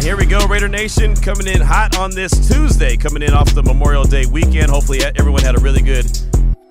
And here we go, Raider Nation coming in hot on this Tuesday, coming in off the Memorial Day weekend. Hopefully, everyone had a really good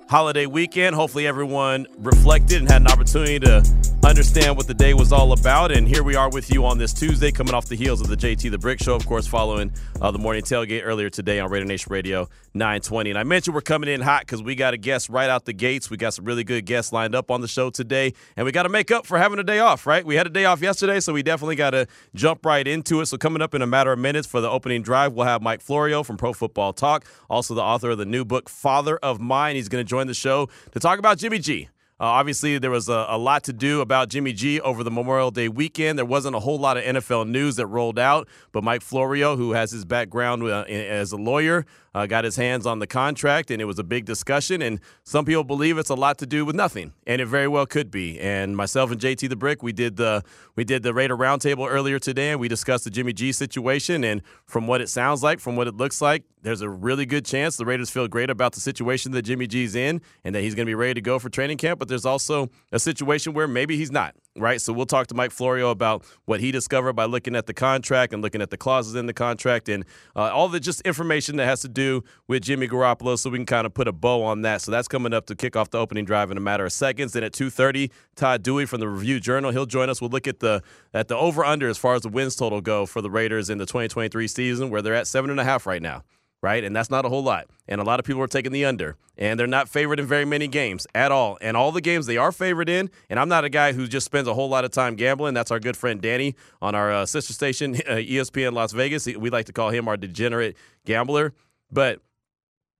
holiday weekend. Hopefully, everyone reflected and had an opportunity to understand what the day was all about. And here we are with you on this Tuesday, coming off the heels of the JT the Brick Show, of course, following uh, the morning tailgate earlier today on Raider Nation Radio 920. And I mentioned we're coming in hot because we got a guest right out the gates. We got some really good guests lined up on the show today, and we got to make up for having a day off, right? We had a day off yesterday, so we definitely got to jump right into it. So coming up in a matter of minutes for the opening drive, we'll have Mike Florio from Pro Football Talk, also the author of the new book Father of Mine. He's going to join the show to talk about Jimmy G. Uh, obviously, there was a, a, lot to do about Jimmy G over the Memorial Day weekend. There wasn't a whole lot of NFL news that rolled out, but Mike Florio, who has his background uh, as a lawyer, uh, got his hands on the contract, and it was a big discussion. And some people believe it's a lot to do with nothing, and it very well could be. And myself and JT the Brick, we did the we did the Raider Roundtable earlier today, and we discussed the Jimmy G situation. And from what it sounds like, from what it looks like, there's a really good chance the Raiders feel great about the situation that Jimmy G's in, and that he's going to be ready to go for training camp. But there's also a situation where maybe he's not right? So we'll talk to Mike Florio about what he discovered by looking at the contract and looking at the clauses in the contract and uh, all the just information that has to do with Jimmy Garoppolo so we can kind of put a bow on that. So that's coming up to kick off the opening drive in a matter of seconds. Then at 2.30, Todd Dewey from the Review Journal, he'll join us. We'll look at the at the over-under as far as the wins total go for the Raiders in the 2023 season where they're at 7.5 right now right? And that's not a whole lot. And a lot of people are taking the under. And they're not favored in very many games at all. And all the games they are favored in, and I'm not a guy who just spends a whole lot of time gambling. That's our good friend Danny on our uh, sister station, uh, ESPN Las Vegas. We like to call him our degenerate gambler. But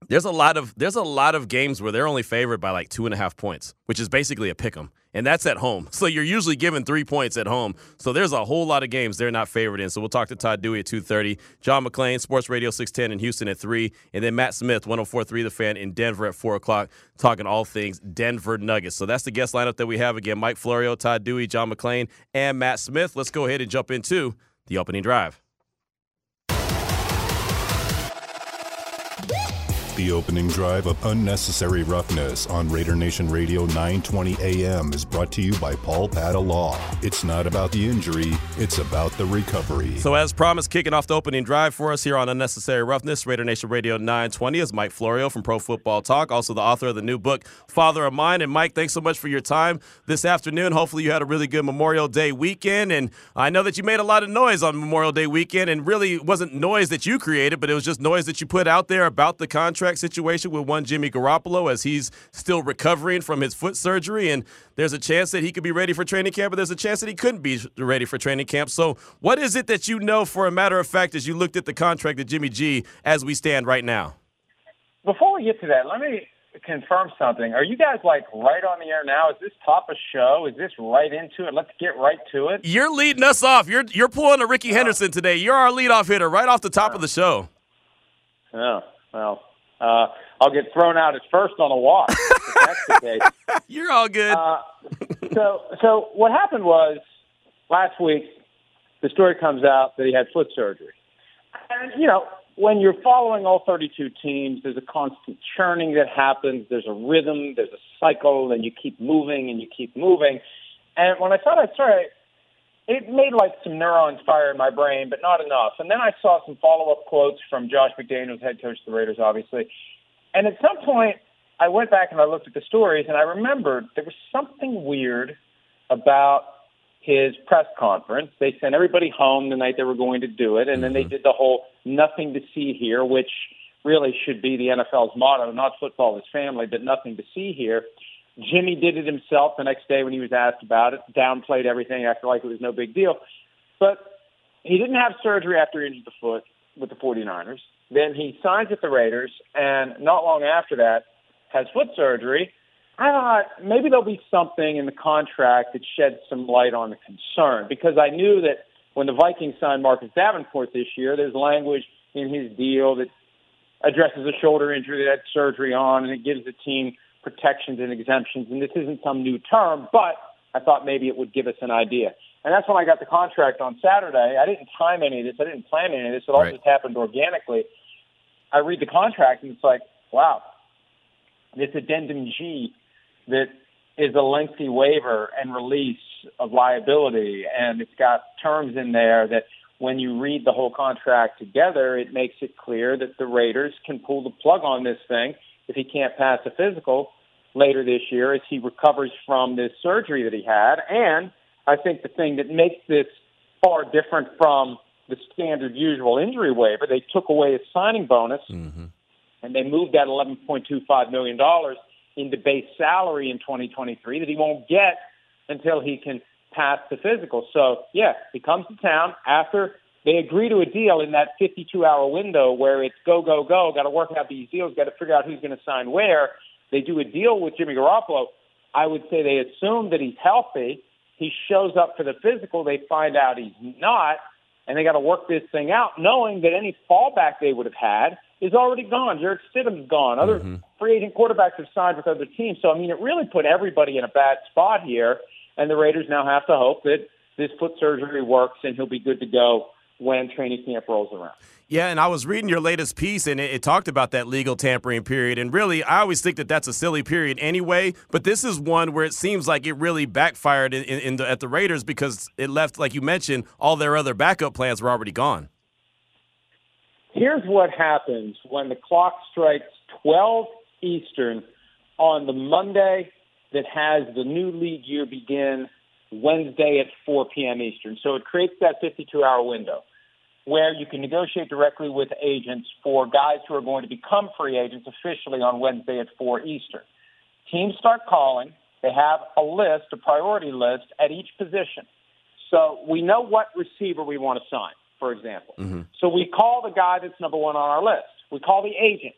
there's a lot of there's a lot of games where they're only favored by like two and a half points, which is basically a pick 'em, and that's at home. So you're usually given three points at home. So there's a whole lot of games they're not favored in. So we'll talk to Todd Dewey at 2:30, John McClain, Sports Radio 610 in Houston at three, and then Matt Smith, 104.3 The Fan in Denver at four o'clock, talking all things Denver Nuggets. So that's the guest lineup that we have again: Mike Florio, Todd Dewey, John McClain, and Matt Smith. Let's go ahead and jump into the opening drive. The opening drive of Unnecessary Roughness on Raider Nation Radio 920 AM is brought to you by Paul Padda Law. It's not about the injury, it's about the recovery. So, as promised, kicking off the opening drive for us here on Unnecessary Roughness, Raider Nation Radio 920 is Mike Florio from Pro Football Talk, also the author of the new book, Father of Mine. And Mike, thanks so much for your time this afternoon. Hopefully, you had a really good Memorial Day weekend. And I know that you made a lot of noise on Memorial Day weekend, and really wasn't noise that you created, but it was just noise that you put out there about the contract contract situation with one Jimmy Garoppolo as he's still recovering from his foot surgery. And there's a chance that he could be ready for training camp, but there's a chance that he couldn't be ready for training camp. So, what is it that you know for a matter of fact as you looked at the contract of Jimmy G as we stand right now? Before we get to that, let me confirm something. Are you guys like right on the air now? Is this top of show? Is this right into it? Let's get right to it. You're leading us off. You're you're pulling a Rickey uh-huh. Henderson today. You're our leadoff hitter right off the top uh-huh. of the show. Oh, well, uh, I'll get thrown out at first on a walk. that's the case. You're all good. Uh, so, so what happened was last week, the story comes out that he had foot surgery. And, you know, when you're following all 32 teams, there's a constant churning that happens. There's a rhythm, there's a cycle, and you keep moving and you keep moving. And when I thought I saw it, made like some neurons fire in my brain, but not enough. And then I saw some follow up quotes from Josh McDaniels, head coach of the Raiders, obviously. And at some point, I went back and I looked at the stories, and I remembered there was something weird about his press conference. They sent everybody home the night they were going to do it, and then they mm-hmm. did the whole nothing to see here, which really should be the NFL's motto, not football is family, but nothing to see here. Jimmy did it himself the next day when he was asked about it, downplayed everything, acted like it was no big deal. But he didn't have surgery after he injured the foot with the 49ers. Then he signs with the Raiders, and not long after that, has foot surgery. I thought maybe there'll be something in the contract that sheds some light on the concern because I knew that when the Vikings signed Marcus Davenport this year, there's language in his deal that addresses a shoulder injury that had surgery on, and it gives the team protections and exemptions. And this isn't some new term, but I thought maybe it would give us an idea. And that's when I got the contract on Saturday. I didn't time any of this. I didn't plan any of this. It all Right. just happened organically. I read the contract and it's like, wow, this addendum G that is a lengthy waiver and release of liability, and it's got terms in there that when you read the whole contract together, it makes it clear that the Raiders can pull the plug on this thing if he can't pass a physical later this year as he recovers from this surgery that he had. And I think the thing that makes this far different from the standard usual injury waiver, they took away his signing bonus mm-hmm. and they moved that $11.25 million into base salary in 2023 that he won't get until he can pass the physical. So, yeah, he comes to town after they agree to a deal in that 52 hour window where it's go, go, go, got to work out these deals, got to figure out who's going to sign where. They do a deal with Jimmy Garoppolo. I would say they assume that he's healthy. He shows up for the physical. They find out he's not, and they got to work this thing out, knowing that any fallback they would have had is already gone. Jarrett Stidham's gone. Other mm-hmm. free agent quarterbacks have signed with other teams. So, I mean, it really put everybody in a bad spot here, and the Raiders now have to hope that this foot surgery works and he'll be good to go when training camp rolls around. Yeah, and I was reading your latest piece, and it, it talked about that legal tampering period. And really, I always think that that's a silly period anyway. But this is one where it seems like it really backfired in, in, the, at the Raiders because it left, like you mentioned, all their other backup plans were already gone. Here's what happens when the clock strikes 12 Eastern on the Monday that has the new league year begin Wednesday at 4 p.m. Eastern. So it creates that 52 hour window where you can negotiate directly with agents for guys who are going to become free agents officially on Wednesday at 4 Eastern. Teams start calling. They have a list, a priority list at each position. So we know what receiver we want to sign, for example. Mm-hmm. So we call the guy that's number one on our list. We call the agent.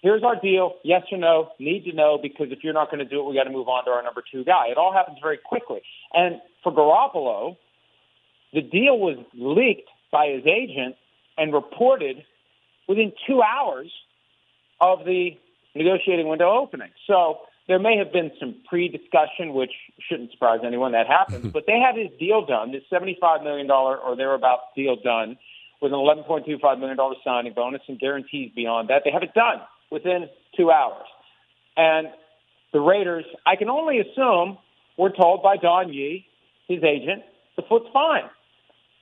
Here's our deal. Yes or no? Need to know because if you're not going to do it, we got to move on to our number two guy. It all happens very quickly. And for Garoppolo, the deal was leaked by his agent and reported within two hours of the negotiating window opening. So there may have been some pre-discussion, which shouldn't surprise anyone that happens, but they had his deal done, this $75 million or thereabouts deal done with an $11.25 million signing bonus and guarantees beyond that. They have it done within two hours. And the Raiders, I can only assume, were told by Don Yee, his agent, the foot's fine.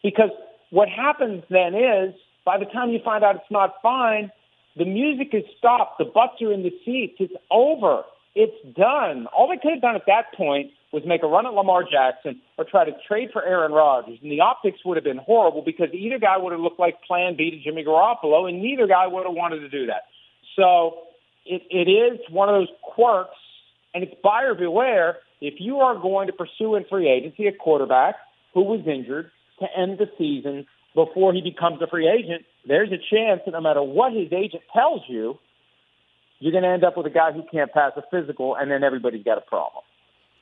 Because what happens then is, by the time you find out it's not fine, the music is stopped. The butts are in the seats. It's over. It's done. All they could have done at that point was make a run at Lamar Jackson or try to trade for Aaron Rodgers. And the optics would have been horrible because either guy would have looked like plan B to Jimmy Garoppolo, and neither guy would have wanted to do that. So it, it is one of those quirks, and it's buyer beware. If you are going to pursue in free agency a quarterback who was injured to end the season before he becomes a free agent, there's a chance that no matter what his agent tells you, you're going to end up with a guy who can't pass a physical, and then everybody's got a problem.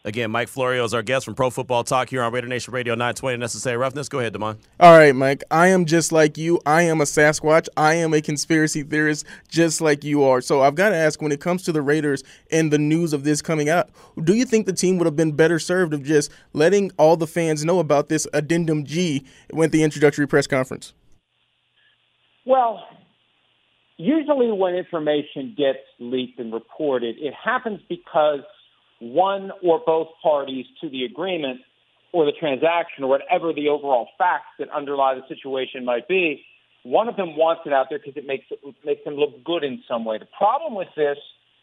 Again, Mike Florio is our guest from Pro Football Talk here on Raider Nation Radio 920 Necessary Roughness. Go ahead, Damon. All right, Mike. I am just like you. I am a Sasquatch. I am a conspiracy theorist just like you are. So I've got to ask when it comes to the Raiders and the news of this coming out, do you think the team would have been better served of just letting all the fans know about this addendum G with the introductory press conference? Well, usually when information gets leaked and reported, it happens because one or both parties to the agreement or the transaction or whatever the overall facts that underlie the situation might be, one of them wants it out there because it makes it makes them look good in some way. The problem with this,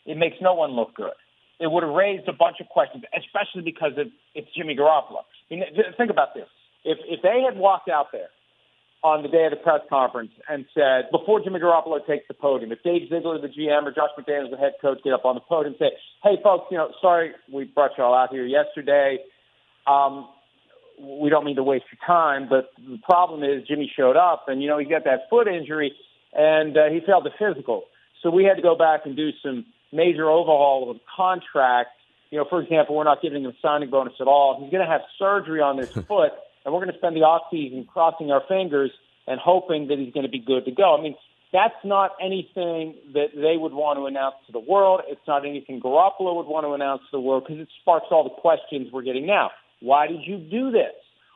it makes no one look good. It would have raised a bunch of questions, especially because it, it's Jimmy Garoppolo. I mean, th- think about this: if if they had walked out there on the day of the press conference and said, before Jimmy Garoppolo takes the podium, if Dave Ziegler, the GM, or Josh McDaniels, the head coach, get up on the podium and say, hey, folks, you know, sorry we brought you all out here yesterday. Um, we don't mean to waste your time, but the problem is Jimmy showed up and, you know, he got that foot injury and uh, he failed the physical. So we had to go back and do some major overhaul of the contract. You know, for example, we're not giving him a signing bonus at all. He's going to have surgery on his foot, and we're going to spend the offseason crossing our fingers and hoping that he's going to be good to go. I mean, that's not anything that they would want to announce to the world. It's not anything Garoppolo would want to announce to the world because it sparks all the questions we're getting now. Why did you do this?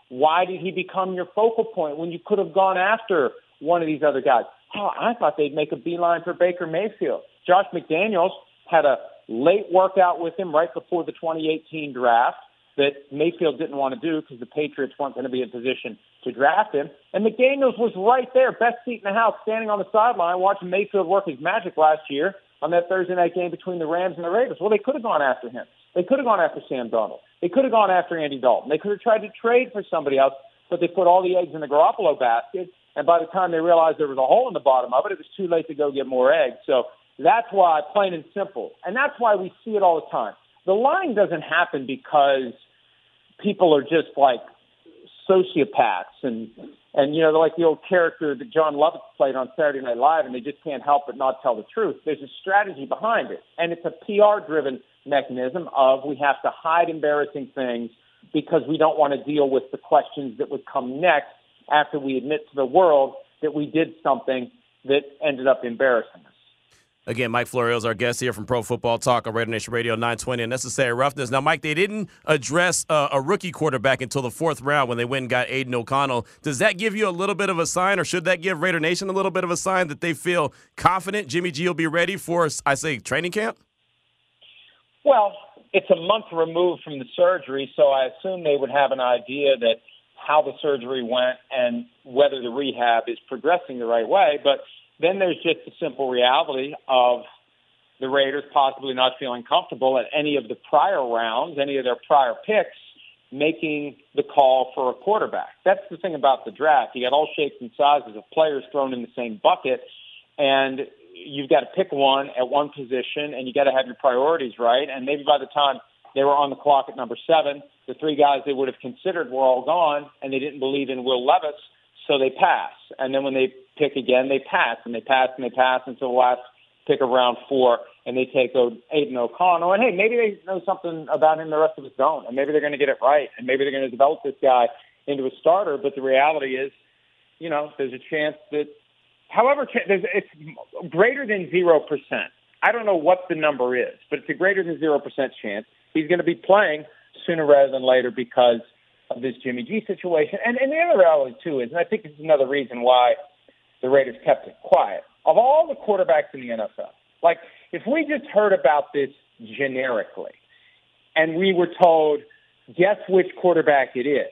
Why did he become your focal point when you could have gone after one of these other guys? Oh, I thought they'd make a beeline for Baker Mayfield. Josh McDaniels had a late workout with him right before the 2018 draft that Mayfield didn't want to do because the Patriots weren't going to be in position to draft him. And McDaniels was right there, best seat in the house, standing on the sideline watching Mayfield work his magic last year on that Thursday night game between the Rams and the Raiders. Well, they could have gone after him. They could have gone after Sam Darnold. They could have gone after Andy Dalton. They could have tried to trade for somebody else, but they put all the eggs in the Garoppolo basket. And by the time they realized there was a hole in the bottom of it, it was too late to go get more eggs. So that's why, plain and simple. And that's why we see it all the time. The lying doesn't happen because people are just like sociopaths and and you know they're like the old character that Jon Lovitz played on Saturday Night Live and they just can't help but not tell the truth. There's a strategy behind it and it's a PR driven mechanism of we have to hide embarrassing things because we don't want to deal with the questions that would come next after we admit to the world that we did something that ended up embarrassing. Again, Mike Florio is our guest here from Pro Football Talk on Raider Nation Radio 920 and Necessary Roughness. Now, Mike, they didn't address uh, a rookie quarterback until the fourth round when they went and got Aidan O'Connell. Does that give you a little bit of a sign, or should that give Raider Nation a little bit of a sign that they feel confident Jimmy G will be ready for, I say, training camp? Well, it's a month removed from the surgery, so I assume they would have an idea that how the surgery went and whether the rehab is progressing the right way. But then there's just the simple reality of the Raiders possibly not feeling comfortable at any of the prior rounds, any of their prior picks, making the call for a quarterback. That's the thing about the draft. You got all shapes and sizes of players thrown in the same bucket, and you've got to pick one at one position, and you got to have your priorities right. And maybe by the time they were on the clock at number seven, the three guys they would have considered were all gone, and they didn't believe in Will Levis, so they pass. And then when they pick again, they pass and they pass and they pass until the last pick of round four, and they take Aidan O'Connell. Oh and hey, maybe they know something about him the rest of us don't, and maybe they're going to get it right, and maybe they're going to develop this guy into a starter. But the reality is, you know, there's a chance that, however, it's greater than zero percent. I don't know what the number is, but it's a greater than zero percent chance he's going to be playing sooner rather than later because of this Jimmy G situation. And, and the other reality too is, and I think is another reason why the Raiders kept it quiet. Of all the quarterbacks in the NFL, like if we just heard about this generically and we were told, guess which quarterback it is,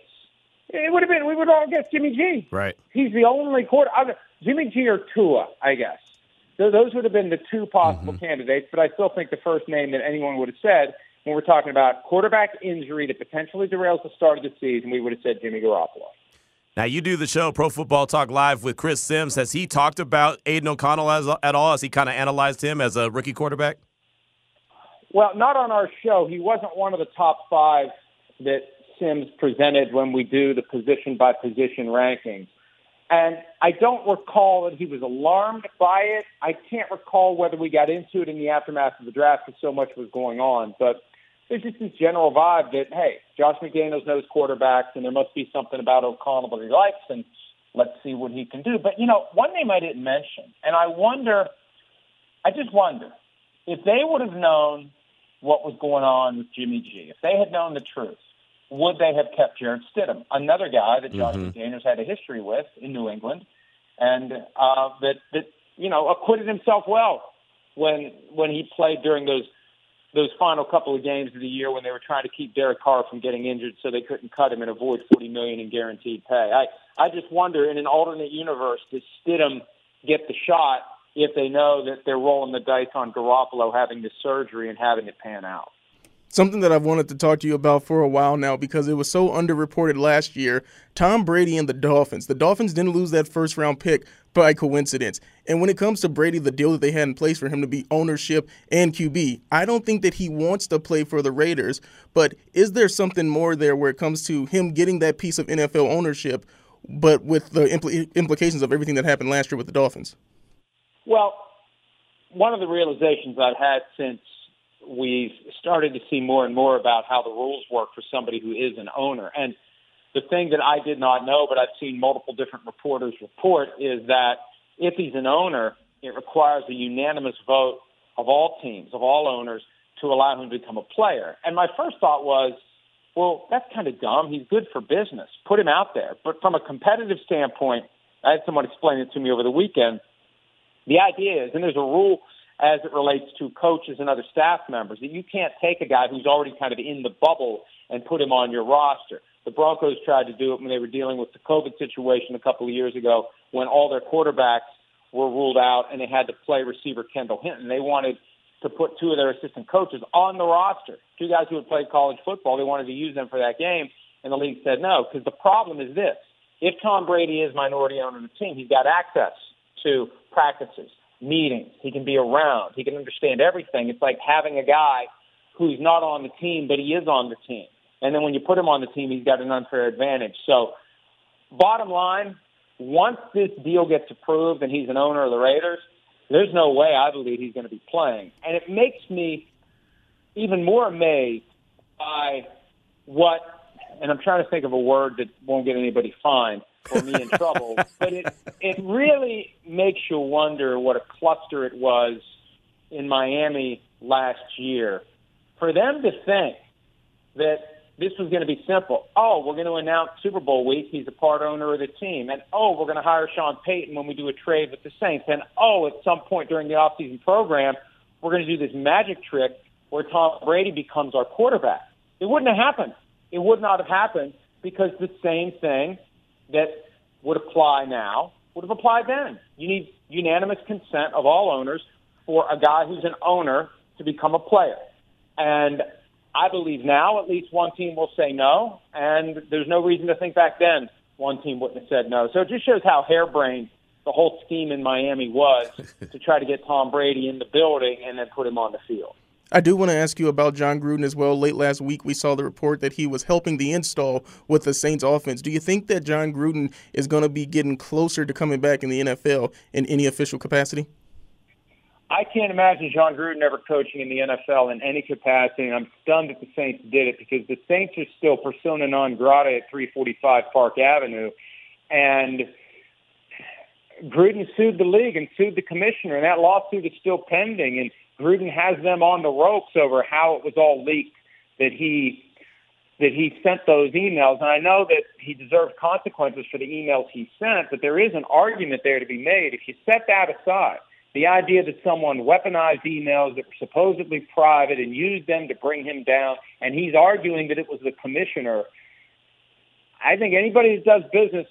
it would have been, we would all guess Jimmy G. Right. He's the only quarter, Jimmy G or Tua, I guess. So those would have been the two possible mm-hmm. candidates, but I still think the first name that anyone would have said when we're talking about quarterback injury that potentially derails the start of the season, we would have said Jimmy Garoppolo. Now you do the show Pro Football Talk Live with Chris Sims. Has he talked about Aidan O'Connell as, at all? Has he kind of analyzed him as a rookie quarterback? Well, not on our show. He wasn't one of the top five that Sims presented when we do the position by position rankings. And I don't recall that he was alarmed by it. I can't recall whether we got into it in the aftermath of the draft because so much was going on. But there's just this general vibe that, hey, Josh McDaniels knows quarterbacks, and there must be something about O'Connell that he likes, and let's see what he can do. But, you know, one name I didn't mention, and I wonder, I just wonder, if they would have known what was going on with Jimmy G, if they had known the truth, would they have kept Jarrett Stidham, another guy that Josh mm-hmm. McDaniels had a history with in New England, and uh, that that you know acquitted himself well when when he played during those those final couple of games of the year when they were trying to keep Derek Carr from getting injured so they couldn't cut him and avoid 40 million in guaranteed pay. I I just wonder in an alternate universe does Stidham get the shot if they know that they're rolling the dice on Garoppolo having the surgery and having it pan out something that I've wanted to talk to you about for a while now because it was so underreported last year. Tom Brady and the Dolphins. The Dolphins didn't lose that first round pick by coincidence. And when it comes to Brady, the deal that they had in place for him to be ownership and QB, I don't think that he wants to play for the Raiders. But is there something more there where it comes to him getting that piece of NFL ownership, but with the impl- implications of everything that happened last year with the Dolphins? Well, one of the realizations I've had since we've started to see more and more about how the rules work for somebody who is an owner. And the thing that I did not know, but I've seen multiple different reporters report, is that if he's an owner, it requires a unanimous vote of all teams, of all owners, to allow him to become a player. And my first thought was, well, that's kind of dumb. He's good for business. Put him out there. But from a competitive standpoint, I had someone explain it to me over the weekend. The idea is, and there's a rule as it relates to coaches and other staff members, that you can't take a guy who's already kind of in the bubble and put him on your roster. The Broncos tried to do it when they were dealing with the COVID situation a couple of years ago when all their quarterbacks were ruled out and they had to play receiver Kendall Hinton. They wanted to put two of their assistant coaches on the roster, two guys who had played college football. They wanted to use them for that game, and the league said no because the problem is this: if Tom Brady is minority owner of the team, he's got access to practices, meetings. He can be around. He can understand everything. It's like having a guy who's not on the team, but he is on the team. And then when you put him on the team, he's got an unfair advantage. So, bottom line, once this deal gets approved and he's an owner of the Raiders, there's no way I believe he's going to be playing. And it makes me even more amazed by what, and I'm trying to think of a word that won't get anybody fined or me in trouble, but it, it really makes you wonder what a cluster it was in Miami last year. For them to think that this was going to be simple. Oh, we're going to announce Super Bowl week. He's a part owner of the team. And oh, we're going to hire Sean Payton when we do a trade with the Saints. And oh, at some point during the offseason program, we're going to do this magic trick where Tom Brady becomes our quarterback. It wouldn't have happened. It would not have happened because the same thing that would apply now would have applied then. You need unanimous consent of all owners for a guy who's an owner to become a player. And I believe now at least one team will say no, and there's no reason to think back then one team wouldn't have said no. So it just shows how harebrained the whole scheme in Miami was to try to get Tom Brady in the building and then put him on the field. I do want to ask you about Jon Gruden as well. Late last week, we saw the report that he was helping the install with the Saints offense. Do you think that Jon Gruden is going to be getting closer to coming back in the NFL in any official capacity? I can't imagine Jon Gruden ever coaching in the NFL in any capacity, and I'm stunned that the Saints did it because the Saints are still persona non grata at 345 Park Avenue, and Gruden sued the league and sued the commissioner, and that lawsuit is still pending, and Gruden has them on the ropes over how it was all leaked that he that he sent those emails. And I know that he deserves consequences for the emails he sent, but there is an argument there to be made. If you set that aside, the idea that someone weaponized emails that were supposedly private and used them to bring him down, and he's arguing that it was the commissioner. I think anybody that does business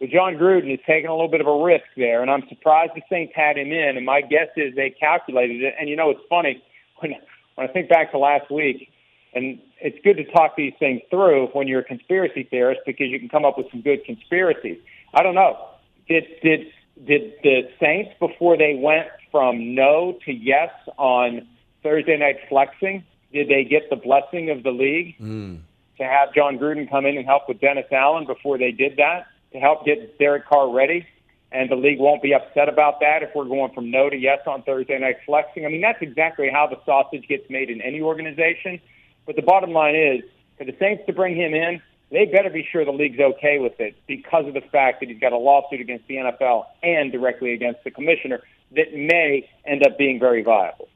with Jon Gruden is taking a little bit of a risk there, and I'm surprised the Saints had him in. And my guess is they calculated it. And you know, it's funny when when I think back to last week, and it's good to talk these things through when you're a conspiracy theorist because you can come up with some good conspiracies. I don't know. Did did did the Saints before they went from no to yes on Thursday night flexing? Did they get the blessing of the league mm. to have Jon Gruden come in and help with Dennis Allen before they did that to help get Derek Carr ready? And the league won't be upset about that if we're going from no to yes on Thursday night flexing. I mean, that's exactly how the sausage gets made in any organization. But the bottom line is, for the Saints to bring him in, they better be sure the league's okay with it because of the fact that he's got a lawsuit against the NFL and directly against the commissioner that may end up being very viable.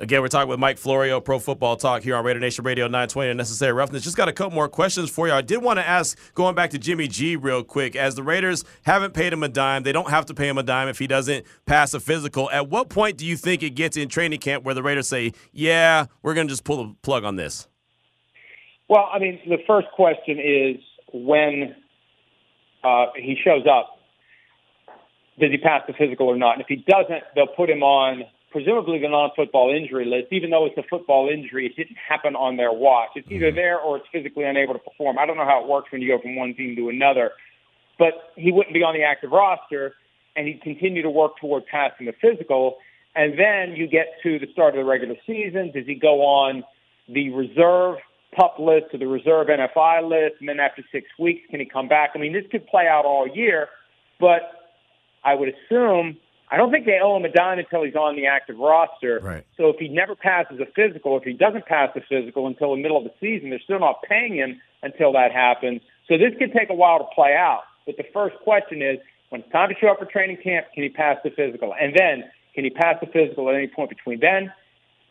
Again, we're talking with Mike Florio, Pro Football Talk here on Raider Nation Radio 920 Necessary Roughness. Just got a couple more questions for you. I did want to ask, going back to Jimmy G real quick, as the Raiders haven't paid him a dime, they don't have to pay him a dime if he doesn't pass a physical. At what point do you think it gets in training camp where the Raiders say, yeah, we're going to just pull the plug on this? Well, I mean, the first question is when uh, he shows up, does he pass the physical or not? And if he doesn't, they'll put him on presumably the non-football injury list, even though it's a football injury, it didn't happen on their watch. It's either mm-hmm. there or it's physically unable to perform. I don't know how it works when you go from one team to another, but he wouldn't be on the active roster, and he'd continue to work toward passing the physical. And then you get to the start of the regular season. Does he go on the reserve pup list to the reserve NFI list, and then after six weeks, can he come back? I mean, this could play out all year, but I would assume I don't think they owe him a dime until he's on the active roster. Right. So if he never passes a physical, if he doesn't pass the physical until the middle of the season, they're still not paying him until that happens. So this could take a while to play out. But the first question is, when it's time to show up for training camp, can he pass the physical? And then, can he pass the physical at any point between then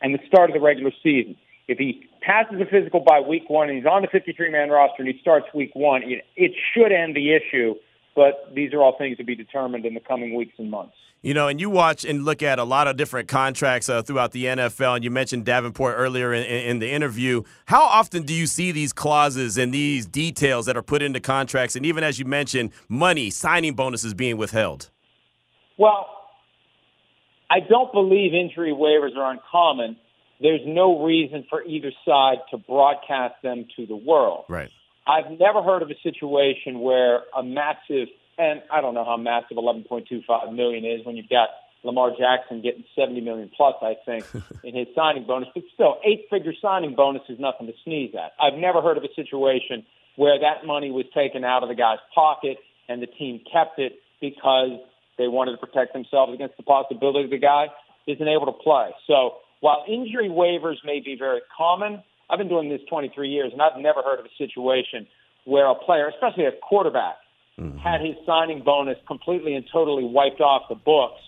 and the start of the regular season? If he passes the physical by week one and he's on the 53 man roster and he starts week one, it, it should end the issue. But these are all things to be determined in the coming weeks and months. You know, and you watch and look at a lot of different contracts uh, throughout the NFL, and you mentioned Davenport earlier in, in, the interview. How often do you see these clauses and these details that are put into contracts, and even as you mentioned, money, signing bonuses being withheld? Well, I don't believe injury waivers are uncommon. There's no reason for either side to broadcast them to the world. Right. I've never heard of a situation where a massive and I don't know how massive 11.25 million is when you've got Lamar Jackson getting 70 million plus, I think, in his signing bonus. But still, eight-figure signing bonus is nothing to sneeze at. I've never heard of a situation where that money was taken out of the guy's pocket and the team kept it because they wanted to protect themselves against the possibility the guy isn't able to play. So while injury waivers may be very common, I've been doing this 23 years, and I've never heard of a situation where a player, especially a quarterback, mm-hmm. had his signing bonus completely and totally wiped off the books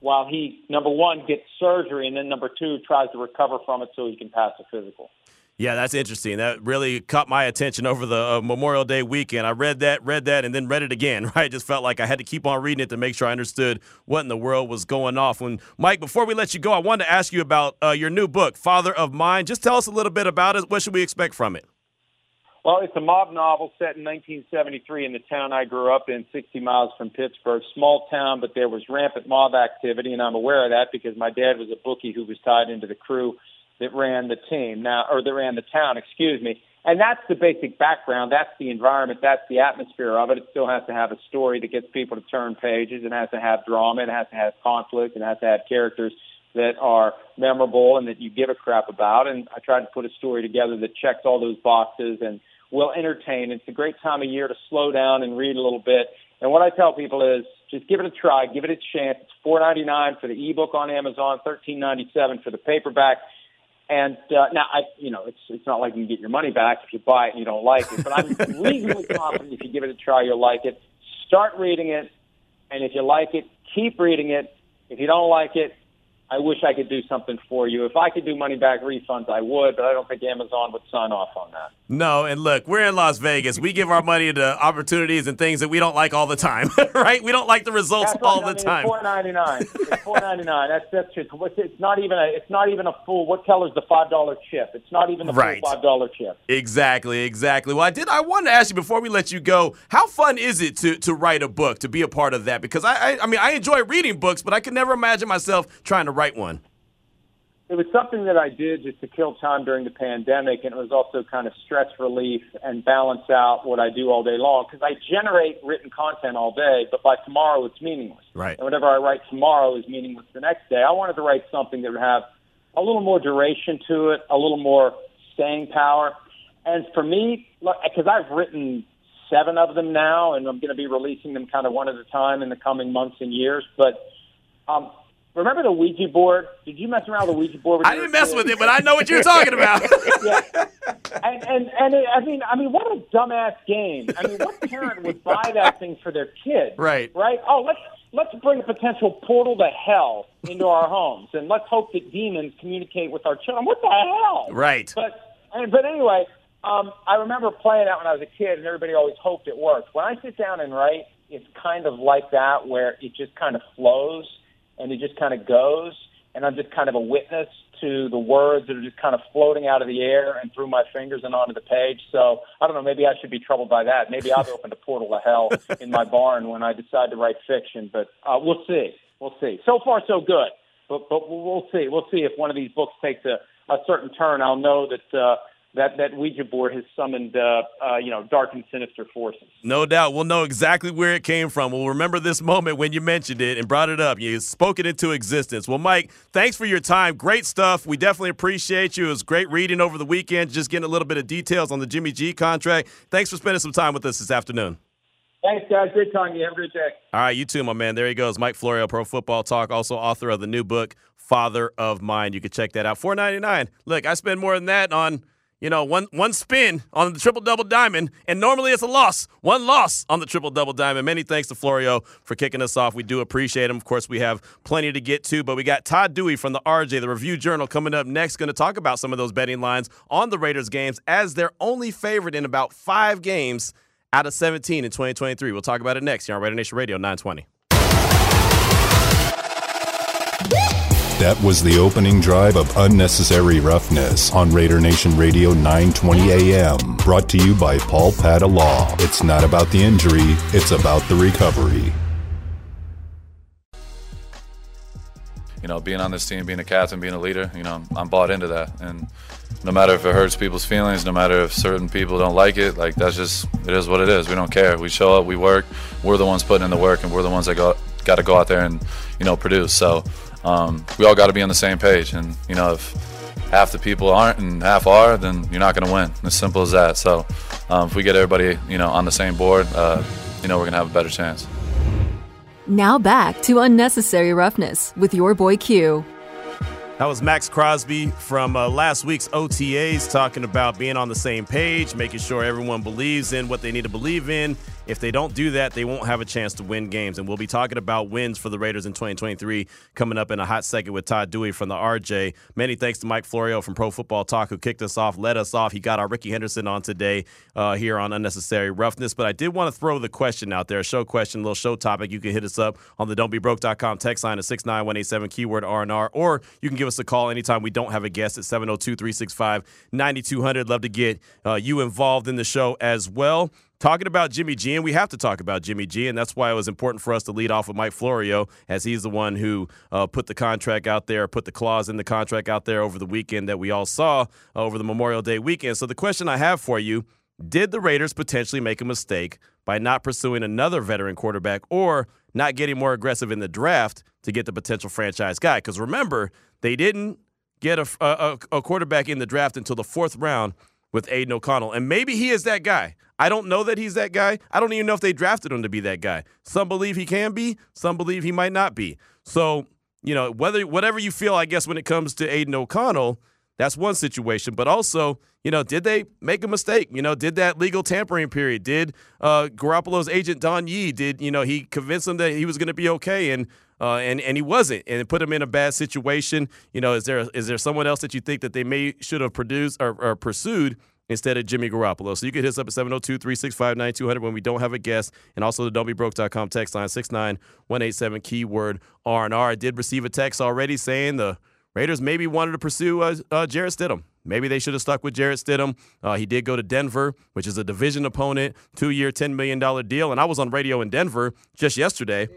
while he, number one, gets surgery, and then number two, tries to recover from it so he can pass the physical. Yeah, that's interesting. That really caught my attention over the uh, Memorial Day weekend. I read that, read that, and then read it again. Right, just felt like I had to keep on reading it to make sure I understood what in the world was going off. When Mike, before we let you go, I wanted to ask you about uh, your new book, Father of Mine. Just tell us a little bit about it. What should we expect from it? Well, it's a mob novel set in 1973 in the town I grew up in, 60 miles from Pittsburgh. Small town, but there was rampant mob activity, and I'm aware of that because my dad was a bookie who was tied into the crew that ran the team now, or that ran the town, excuse me. And that's the basic background. That's the environment. That's the atmosphere of it. It still has to have a story that gets people to turn pages. It has to have drama. It has to have conflict. It has to have characters that are memorable and that you give a crap about. And I tried to put a story together that checks all those boxes and will entertain. It's a great time of year to slow down and read a little bit. And what I tell people is just give it a try, give it a chance. It's four ninety nine for the ebook on Amazon, thirteen ninety seven for the paperback. And uh, now, I, you know, it's it's not like you can get your money back if you buy it and you don't like it. But I'm reasonably confident if you give it a try, you'll like it. Start reading it, and if you like it, keep reading it. If you don't like it, I wish I could do something for you. If I could do money back refunds, I would, but I don't think Amazon would sign off on that. No, and look, we're in Las Vegas. We give our money to opportunities and things that we don't like all the time, right? We don't like the results that's all right. the I mean, time. Four ninety nine. It's four ninety nine. That's that's just. It's not even a. It's not even a full. What color's the five dollar chip? It's not even the right. full five dollar chip. Exactly, exactly. Well, I did. I wanted to ask you before we let you go. How fun is it to to write a book, to be a part of that? Because I, I, I mean, I enjoy reading books, but I could never imagine myself trying to write one it was something that I did just to kill time during the pandemic, and it was also kind of stress relief and balance out what I do all day long because I generate written content all day, but by tomorrow it's meaningless. Right. And whatever I write tomorrow is meaningless the next day. I wanted to write something that would have a little more duration to it, a little more staying power. And for me, because I've written seven of them now, and I'm going to be releasing them kind of one at a time in the coming months and years, but um, Remember the Ouija board? Did you mess around with the Ouija board? I didn't mess with it, but I know what you're talking about. yeah, and and and it, I mean, I mean, what a dumbass game. I mean, what parent would buy that thing for their kid? Right. Right. Oh, let's let's bring a potential portal to hell into our homes, and let's hope that demons communicate with our children. What the hell? Right. But but anyway, um, I remember playing that when I was a kid, and everybody always hoped it worked. When I sit down and write, it's kind of like that, where it just kind of flows and it just kind of goes, and I'm just kind of a witness to the words that are just kind of floating out of the air and through my fingers and onto the page. So I don't know. Maybe I should be troubled by that. Maybe I've opened a portal to hell in my barn when I decide to write fiction. But uh, we'll see. We'll see. So far, so good. But but we'll see. We'll see if one of these books takes a, a certain turn. I'll know that. Uh, that that Ouija board has summoned, uh, uh, you know, dark and sinister forces. No doubt, we'll know exactly where it came from. We'll remember this moment when you mentioned it and brought it up. You spoke it into existence. Well, Mike, thanks for your time. Great stuff. We definitely appreciate you. It was great reading over the weekend, just getting a little bit of details on the Jimmy G contract. Thanks for spending some time with us this afternoon. Thanks, guys. Good talking to you. Have a great day. All right, you too, my man. There he goes, Mike Florio, Pro Football Talk, also author of the new book, Father of Mine. You can check that out. Four ninety nine. Look, I spend more than that on you know, one one spin on the triple double diamond, and normally it's a loss. One loss on the triple double diamond. Many thanks to Florio for kicking us off. We do appreciate him. Of course, we have plenty to get to, but we got Todd Dewey from the RJ, the Review Journal, coming up next. Going to talk about some of those betting lines on the Raiders games as they're only favored in about five games out of 17 in 2023. We'll talk about it next here on Raider Nation Radio 920. That was the opening drive of Unnecessary Roughness on Raider Nation Radio 920 AM. Brought to you by Paul Padda Law. It's not about the injury, it's about the recovery. You know, being on this team, being a captain, being a leader, you know, I'm bought into that. And no matter if it hurts people's feelings, no matter if certain people don't like it, like that's just, it is what it is. We don't care. We show up, we work. We're the ones putting in the work, and we're the ones that got, got to go out there and, you know, produce. So, um, we all got to be on the same page. And you know, if half the people aren't and half are, then you're not going to win. As simple as that. So um, if we get everybody, you know, on the same board, uh, you know, we're going to have a better chance. Now back to unnecessary roughness with your boy Q. That was Maxx Crosby from uh, last week's OTAs talking about being on the same page, making sure everyone believes in what they need to believe in, if they don't do that, they won't have a chance to win games. And we'll be talking about wins for the Raiders in 2023 coming up in a hot second with Todd Dewey from the RJ. Many thanks to Mike Florio from Pro Football Talk who kicked us off, led us off. He got our Rickey Henderson on today uh, here on Unnecessary Roughness. But I did want to throw the question out there, a show question, a little show topic. You can hit us up on the don'tbebroke.com text line at 69187 keyword R&R, or you can give us a call anytime we don't have a guest at 702-365-9200. Love to get uh, you involved in the show as well talking about Jimmy G, and we have to talk about Jimmy G, and that's why it was important for us to lead off with Mike Florio, as he's the one who uh, put the contract out there, put the clause in the contract out there over the weekend that we all saw over the Memorial Day weekend. So the question I have for you: Did the Raiders potentially make a mistake by not pursuing another veteran quarterback, or not getting more aggressive in the draft to get the potential franchise guy? Because remember, they didn't get a, a, a quarterback in the draft until the fourth round with Aidan O'Connell, and maybe he is that guy. I don't know that he's that guy. I don't even know if they drafted him to be that guy. Some believe he can be, some believe he might not be. So, you know, whether whatever you feel, I guess when it comes to Aidan O'Connell, that's one situation. But also, you know, did they make a mistake? You know, did that legal tampering period? Did uh, Garoppolo's agent Don Yee? Did you know he convinced him that he was going to be okay and uh, and and he wasn't, and it put him in a bad situation? You know, is there is there someone else that you think that they may should have produced or, or pursued? instead of Jimmy Garoppolo. So you can hit us up at 702 365 9200 when we don't have a guest. And also the don'tbebroke.com text line 69187 keyword R&R. I did receive a text already saying the Raiders maybe wanted to pursue uh, uh, Jarrett Stidham. Maybe they should have stuck with Jarrett Stidham. Uh, he did go to Denver, which is a division opponent, two year, $10 million deal. And I was on radio in Denver just yesterday,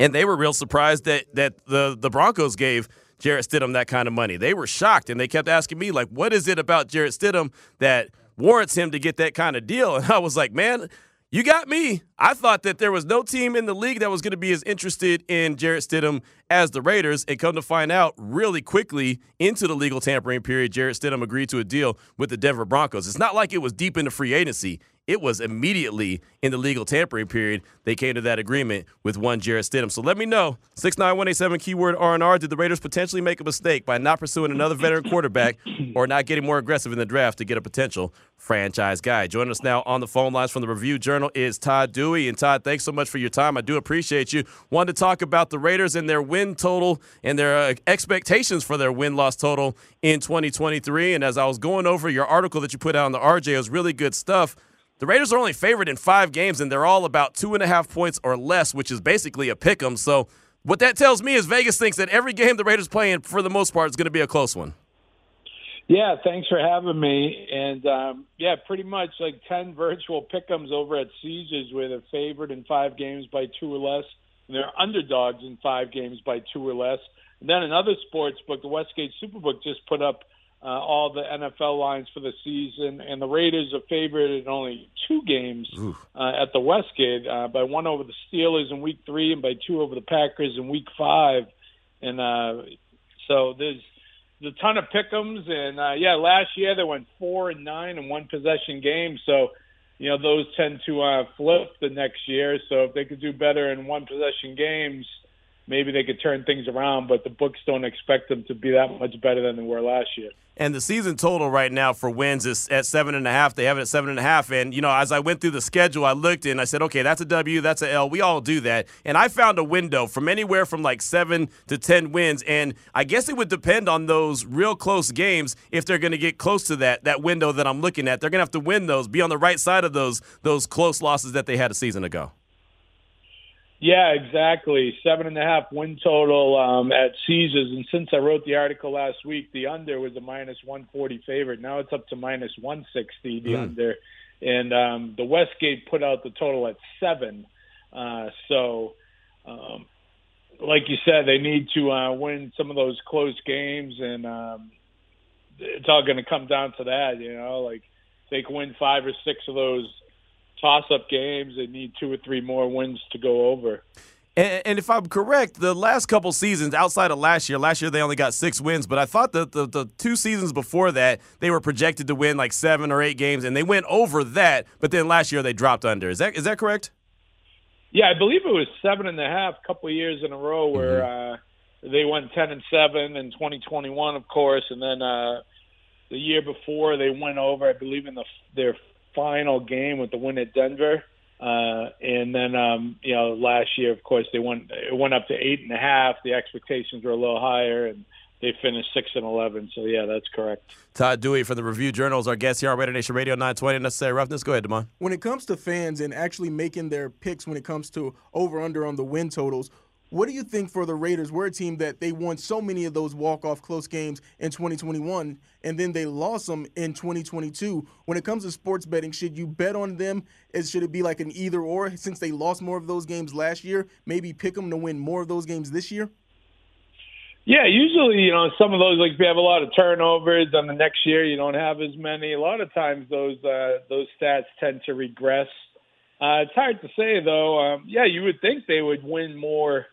and they were real surprised that, that the, the Broncos gave – Jarrett Stidham that kind of money. They were shocked and they kept asking me, like, what is it about Jarrett Stidham that warrants him to get that kind of deal? And I was like, man, you got me. I thought that there was no team in the league that was going to be as interested in Jarrett Stidham as the Raiders. And come to find out, really quickly into the legal tampering period, Jarrett Stidham agreed to a deal with the Denver Broncos. It's not like it was deep into free agency it was immediately in the legal tampering period they came to that agreement with one Jarrett Stidham. So let me know. 69187 keyword R&R. Did the Raiders potentially make a mistake by not pursuing another veteran quarterback or not getting more aggressive in the draft to get a potential franchise guy? Joining us now on the phone lines from the Review Journal is Todd Dewey. And Todd, thanks so much for your time. I do appreciate you. Wanted to talk about the Raiders and their win total and their uh, expectations for their win-loss total in 2023. And as I was going over your article that you put out on the RJ, it was really good stuff. The Raiders are only favored in five games, and they're all about two and a half points or less, which is basically a pick 'em. So, what that tells me is Vegas thinks that every game the Raiders play in, for the most part, is going to be a close one. Yeah, thanks for having me. And um, yeah, pretty much like 10 virtual pick'ems over at Caesars where they're favored in five games by two or less. And they're underdogs in five games by two or less. And then another sports book, the Westgate Superbook, just put up uh, all the NFL lines for the season, and the Raiders are favored in only two games uh, at the Westgate uh, by one over the Steelers in Week Three and by two over the Packers in Week Five, and uh, so there's a ton of pick'ems, and uh, yeah, last year they went four and nine in one possession games, so you know those tend to uh, flip the next year. So if they could do better in one possession games maybe they could turn things around, but the books don't expect them to be that much better than they were last year. And the season total right now for wins is at seven and a half. They have it at seven and a half. And, you know, as I went through the schedule, I looked and I said, okay, that's a W, that's a L. We all do that. And I found a window from anywhere from like seven to 10 wins. And I guess it would depend on those real close games if they're going to get close to that, that window that I'm looking at. They're going to have to win those, be on the right side of those, those close losses that they had a season ago. Yeah, exactly. Seven and a half win total um, at Caesars. And since I wrote the article last week, the under was a minus 140 favorite. Now it's up to minus 160, the mm. under. And um, the Westgate put out the total at seven. Uh, so, um, like you said, they need to uh, win some of those close games. And um, it's all going to come down to that, you know, like they can win five or six of those toss-up games. They need two or three more wins to go over. And, and, if I'm correct, the last couple seasons outside of last year, last year they only got six wins, but I thought that the, the two seasons before that they were projected to win like seven or eight games, and they went over that. But then last year they dropped under. Is that is that correct? Yeah, I believe it was seven and a half, a couple of years in a row where mm-hmm. uh, they went ten and seven in 2021, of course, and then uh, the year before they went over. I believe in the their final game with the win at Denver. Uh, and then, um, you know, last year, of course, they went it went up to eight and a half. The expectations were a little higher, and they finished six and eleven. So yeah, that's correct. Todd Dewey from the Review Journal is our guest here on Raider Nation Radio 920. Necessary roughness. Go ahead, Damon. When it comes to fans and actually making their picks, when it comes to over under on the win totals, what do you think for the Raiders? We're a team that they won so many of those walk-off close games in 2021, and then they lost them in 2022. When it comes to sports betting, should you bet on them? Should it be like an either or? Since they lost more of those games last year, maybe pick them to win more of those games this year. Yeah, usually you know some of those like if you have a lot of turnovers, then the next year you don't have as many. A lot of times those uh, those stats tend to regress. Uh, it's hard to say though. Um, yeah, you would think they would win more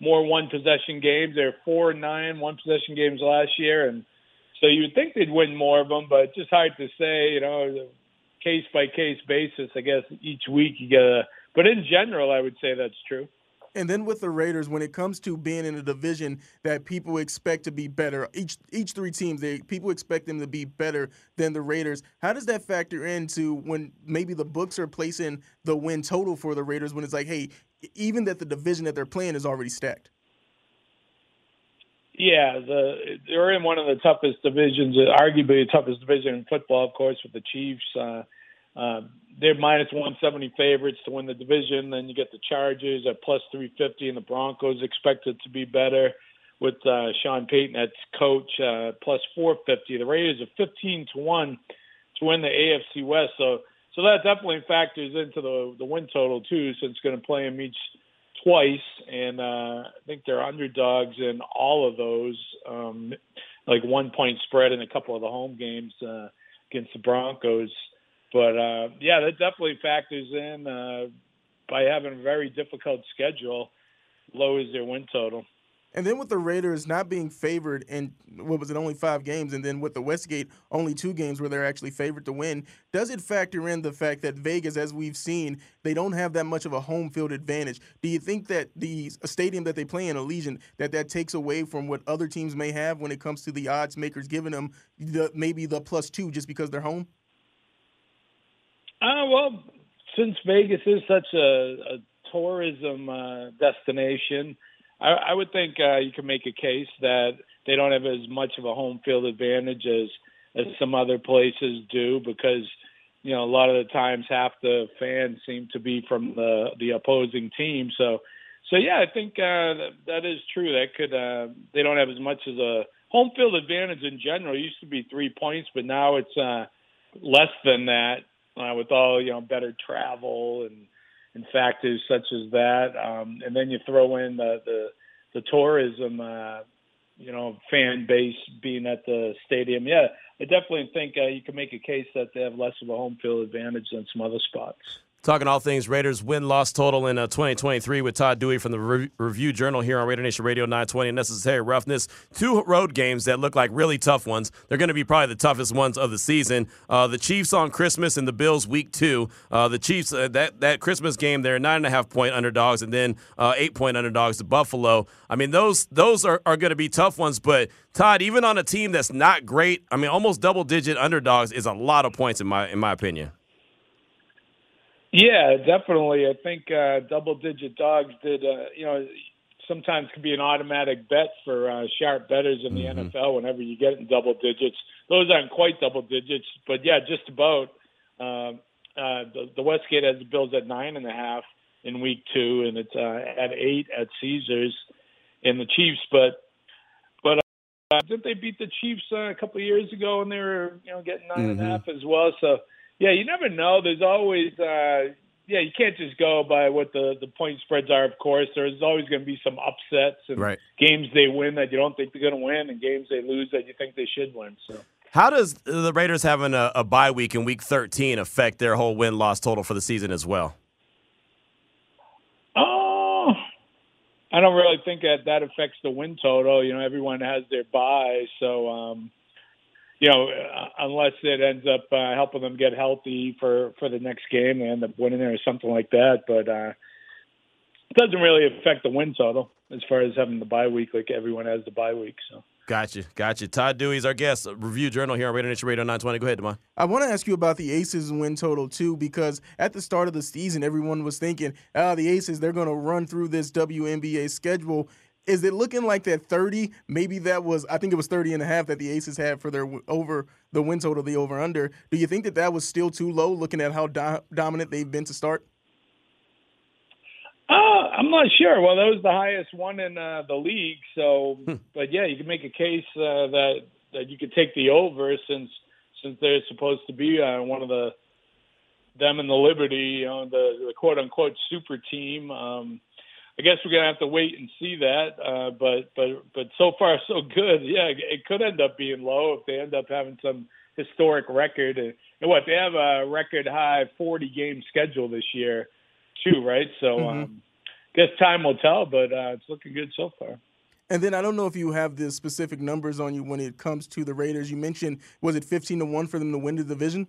more one possession games. They're four and nine one possession games last year, and so you would think they'd win more of them, but just hard to say. You know, case by case basis. I guess each week you get a. But in general, I would say that's true. And then with the Raiders, when it comes to being in a division that people expect to be better, each each three teams, they people expect them to be better than the Raiders. How does that factor into when maybe the books are placing the win total for the Raiders when it's like, hey, even that the division that they're playing is already stacked. Yeah, the they're in one of the toughest divisions, arguably the toughest division in football, of course, with the Chiefs. Uh, uh, they're minus 170 favorites to win the division. Then you get the Chargers at plus 350, and the Broncos expected to be better with uh, Sean Payton as coach, uh, plus 450. The Raiders are 15 to one to win the AFC West. So so that definitely factors into the the win total too, since going to play them each twice, and uh, I think they're underdogs in all of those, um, like one point spread in a couple of the home games uh, against the Broncos. But uh, yeah, that definitely factors in uh, by having a very difficult schedule, lowers their win total. And then with the Raiders not being favored in what was it only five games, and then with the Westgate only two games where they're actually favored to win, does it factor in the fact that Vegas, as we've seen, they don't have that much of a home field advantage? Do you think that the stadium that they play in, Allegiant, that that takes away from what other teams may have when it comes to the odds makers giving them the maybe the plus two just because they're home? Uh, well, since Vegas is such a, a tourism uh, destination I, I would think uh, you can make a case that they don't have as much of a home field advantage as as some other places do because you know a lot of the times half the fans seem to be from the the opposing team. So so yeah, I think uh, that, is true. That could uh, they don't have as much as a home field advantage in general. It used to be three points, but now it's uh, less than that uh, with all you know better travel and and factors such as that. Um, and then you throw in the the, the tourism, uh, you know, fan base being at the stadium. Yeah, I definitely think uh, you can make a case that they have less of a home field advantage than some other spots. Talking all things Raiders win loss total in uh, 2023 with Todd Dewey from the Re- Review Journal here on Raider Nation Radio 920. Necessary roughness. Two road games that look like really tough ones. They're going to be probably the toughest ones of the season. Uh, the Chiefs on Christmas and the Bills week two. Uh, the Chiefs uh, that that Christmas game they're nine and a half point underdogs and then uh, eight point underdogs to Buffalo. I mean those those are, are going to be tough ones. But Todd, even on a team that's not great, I mean almost double digit underdogs is a lot of points in my in my opinion. Yeah, definitely. I think uh, double digit dogs did, uh, you know, sometimes can be an automatic bet for uh, sharp bettors in the mm-hmm. NFL whenever you get in double digits. Those aren't quite double digits, but yeah, just about. Uh, uh, the, the Westgate has the Bills at nine and a half in week two, and it's uh, at eight at Caesars in the Chiefs. But but uh, didn't they beat the Chiefs uh, a couple of years ago, and they were you know getting 9 mm-hmm. and a mm-hmm. half as well? So yeah, you never know. There's always, uh, yeah, you can't just go by what the the point spreads are. Of course, there's always going to be some upsets and right. games they win that you don't think they're going to win, and games they lose that you think they should win. So. How does the Raiders having a, a bye week in Week 13 affect their whole win loss total for the season as well? Oh, I don't really think that that affects the win total. You know, everyone has their bye, so um, you know, uh, unless it ends up uh, helping them get healthy for for the next game, they end up winning there or something like that. But uh, it doesn't really affect the win total as far as having the bye week, like everyone has the bye week. So. Gotcha, gotcha. Todd Dewey's our guest, Review Journal here on Raider Nation Radio 920. Go ahead, Demond. I want to ask you about the Aces win total too, because at the start of the season, everyone was thinking, "Ah, the Aces they're going to run through this WNBA schedule." Is it looking like that 30 maybe that was i think it was 30 and a half that the aces had for their over the win total the over under do you think that that was still too low looking at how do- dominant they've been to start uh, I'm not sure. Well, that was the highest one in uh, the league. So, hmm. but yeah, you can make a case uh, that that you could take the over since since they're supposed to be uh, one of the them and the Liberty, you know, the, the quote unquote super team. Um, I guess we're gonna have to wait and see that. Uh, but but but so far so good. Yeah, it could end up being low if they end up having some historic record. And, and what they have a record high 40 game schedule this year, too, right? So mm-hmm. um, guess time will tell. But uh, it's looking good so far. And then I don't know if you have the specific numbers on you when it comes to the Raiders. You mentioned was it 15 to one for them to win the division?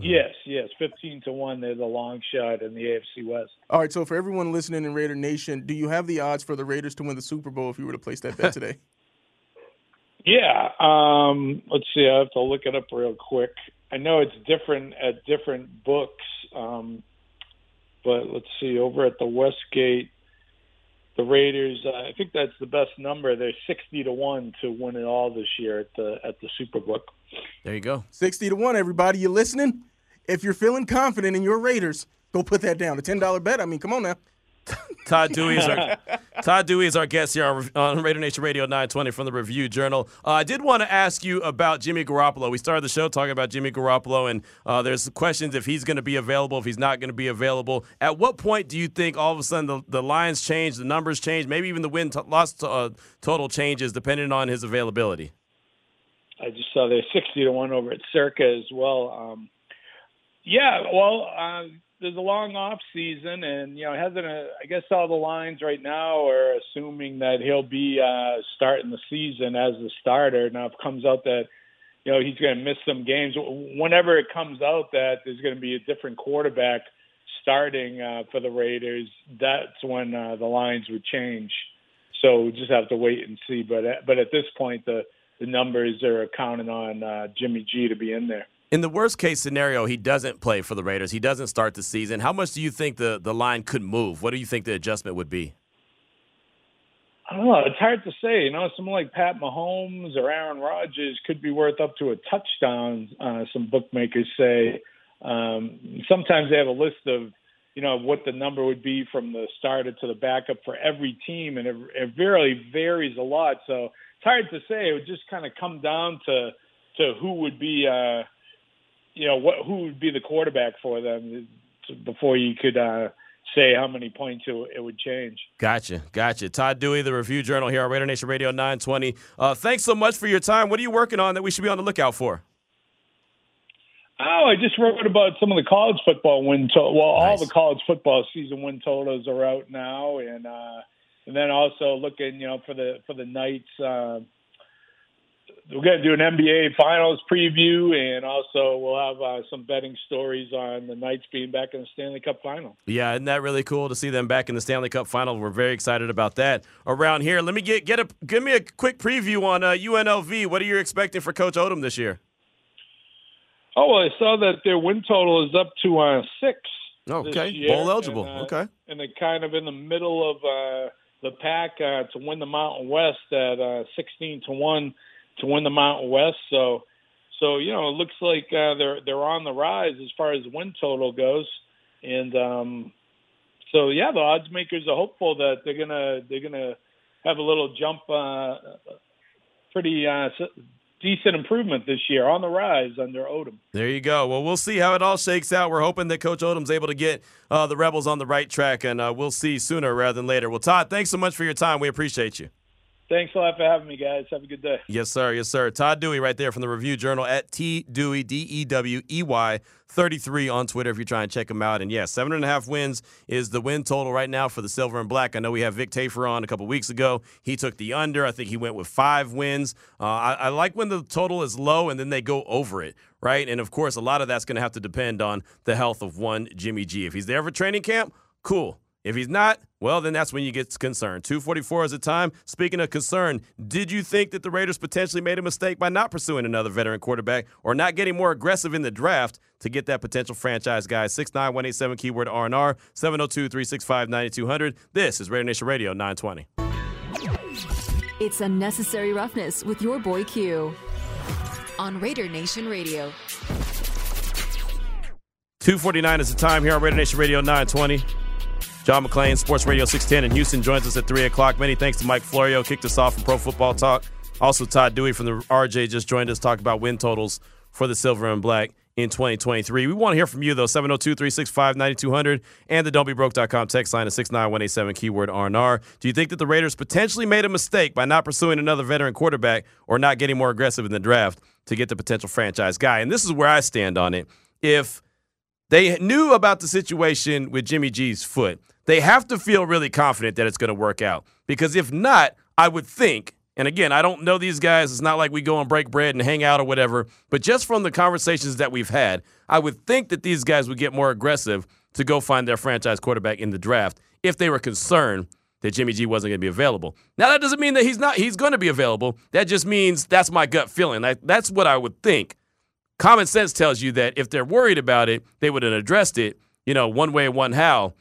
Mm-hmm. Yes, yes, fifteen to one. They're the long shot in the AFC West. All right. So for everyone listening in Raider Nation, do you have the odds for the Raiders to win the Super Bowl if you were to place that bet today? yeah. Um, let's see. I have to look it up real quick. I know it's different at different books, um, but let's see. Over at the Westgate, the Raiders. Uh, I think that's the best number. They're sixty to one to win it all this year at the at the Superbook. There you go. 60 to 1, everybody. You listening? If you're feeling confident in your Raiders, go put that down. A $10 bet. I mean, come on now. Todd Dewey is our Todd Dewey is our guest here on, on Raider Nation Radio 920 from the Review Journal. Uh, I did want to ask you about Jimmy Garoppolo. We started the show talking about Jimmy Garoppolo, and uh, there's questions if he's going to be available, if he's not going to be available. At what point do you think all of a sudden the, the lines change, the numbers change, maybe even the win t- loss t- uh, total changes depending on his availability? I just saw they're sixty to one over at Circa as well. Um, yeah, well, uh, there's a long off season, and you know, hasn't a, I guess all the lines right now are assuming that he'll be uh, starting the season as the starter. Now, if it comes out that you know he's going to miss some games, whenever it comes out that there's going to be a different quarterback starting uh, for the Raiders, that's when uh, the lines would change. So we just have to wait and see. But but at this point, the the numbers are counting on uh, Jimmy G to be in there. In the worst case scenario, he doesn't play for the Raiders. He doesn't start the season. How much do you think the, the line could move? What do you think the adjustment would be? I don't know. It's hard to say. You know, someone like Pat Mahomes or Aaron Rodgers could be worth up to a touchdown. Uh, some bookmakers say. Um, sometimes they have a list of, you know, what the number would be from the starter to the backup for every team, and it, it really varies a lot. So it's hard to say. It would just kind of come down to to who would be, uh, you know, what who would be the quarterback for them before you could uh, say how many points it, it, would change. Gotcha, gotcha. Todd Dewey, the Review Journal here on Raider Nation Radio 920. Uh, thanks so much for your time. What are you working on that we should be on the lookout for? Oh, I just wrote about some of the college football win. Well, all the college football season win totals are out now, and uh, and then also looking, you know, for the for the Knights. We're going to do an NBA Finals preview, and also we'll have uh, some betting stories on the Knights being back in the Stanley Cup Final. Yeah, isn't that really cool to see them back in the Stanley Cup final? We're very excited about that. Around here, let me get get a give me a quick preview on uh, UNLV. What are you expecting for Coach Odom this year? Oh, well, I saw that their win total is up to uh, six. Oh, okay, year, bowl eligible. and, uh, okay, and they're kind of in the middle of uh, the pack uh, to win the Mountain West at uh, sixteen to one to win the Mountain West. So, so you know, it looks like uh, they're they're on the rise as far as win total goes, and um, so yeah, the odds makers are hopeful that they're gonna they're gonna have a little jump, uh, pretty uh, decent improvement this year on the rise under Odom. there you go. Well, we'll see how it all shakes out. We're hoping that Coach Odom's able to get uh, the Rebels on the right track, and uh, we'll see sooner rather than later. Well, Todd, thanks so much for your time. We appreciate you. Thanks a lot for having me, guys. Have a good day. Yes, sir. Yes, sir. Todd Dewey right there from the Review Journal at T Dewey, D E W E Y 33 on Twitter if you're trying to check him out. And yeah, seven and a half wins is the win total right now for the Silver and Black. I know we have Vic Tafur on a couple weeks ago. He took the under. I think he went with five wins. Uh, I, I like when the total is low and then they go over it, right? And of course, a lot of that's going to have to depend on the health of one Jimmy G. If he's there for training camp, cool. If he's not, well, then that's when you get concerned. 244 is the time. Speaking of concern, did you think that the Raiders potentially made a mistake by not pursuing another veteran quarterback or not getting more aggressive in the draft to get that potential franchise guy? 69187 keyword R&R, 702-365-9200. This is Raider Nation Radio 920. It's Unnecessary Roughness with your boy Q on Raider Nation Radio. 249 is the time here on Raider Nation Radio 920. John McClain, Sports Radio 610 in Houston, joins us at 3 o'clock. Many thanks to Mike Florio, kicked us off from Pro Football Talk. Also, Todd Dewey from the RJ just joined us, talk about win totals for the Silver and Black in 2023. We want to hear from you, though, 702 365 9200 and the don'tbebroke.com text line is 69187, keyword RNR. Do you think that the Raiders potentially made a mistake by not pursuing another veteran quarterback or not getting more aggressive in the draft to get the potential franchise guy? And this is where I stand on it. If they knew about the situation with Jimmy G's foot. They have to feel really confident that it's going to work out. Because if not, I would think, and again, I don't know these guys. It's not like we go and break bread and hang out or whatever. But just from the conversations that we've had, I would think that these guys would get more aggressive to go find their franchise quarterback in the draft if they were concerned that Jimmy G wasn't going to be available. Now that doesn't mean that he's not. He's going to be available. That just means that's my gut feeling. Like, that's what I would think common sense tells you that if they're worried about it, they would have addressed it, you know, one way, one how.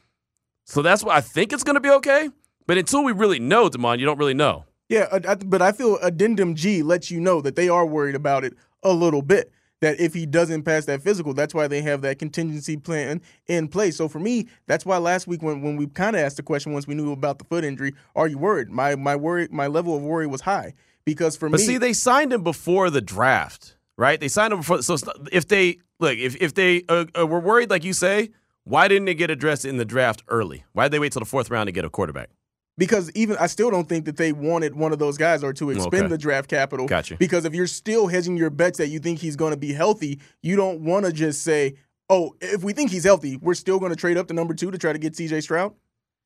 So that's why I think it's going to be okay. But until we really know, Damon, you don't really know. Yeah, but I feel Addendum G lets you know that they are worried about it a little bit. That if he doesn't pass that physical, that's why they have that contingency plan in place. So for me, that's why last week when, when we kind of asked the question once we knew about the foot injury, are you worried? My my worry my level of worry was high because for me But me, see, they signed him before the draft, right? They signed him before. So if they look, if if they uh, uh, were worried, like you say, why didn't they get addressed in the draft early? Why did they wait till the fourth round to get a quarterback? because even I still don't think that they wanted one of those guys or to expend Okay. the draft capital. Gotcha. Because if you're still hedging your bets that you think he's going to be healthy, you don't want to just say, "Oh, if we think he's healthy, we're still going to trade up to number two to try to get C.J. Stroud."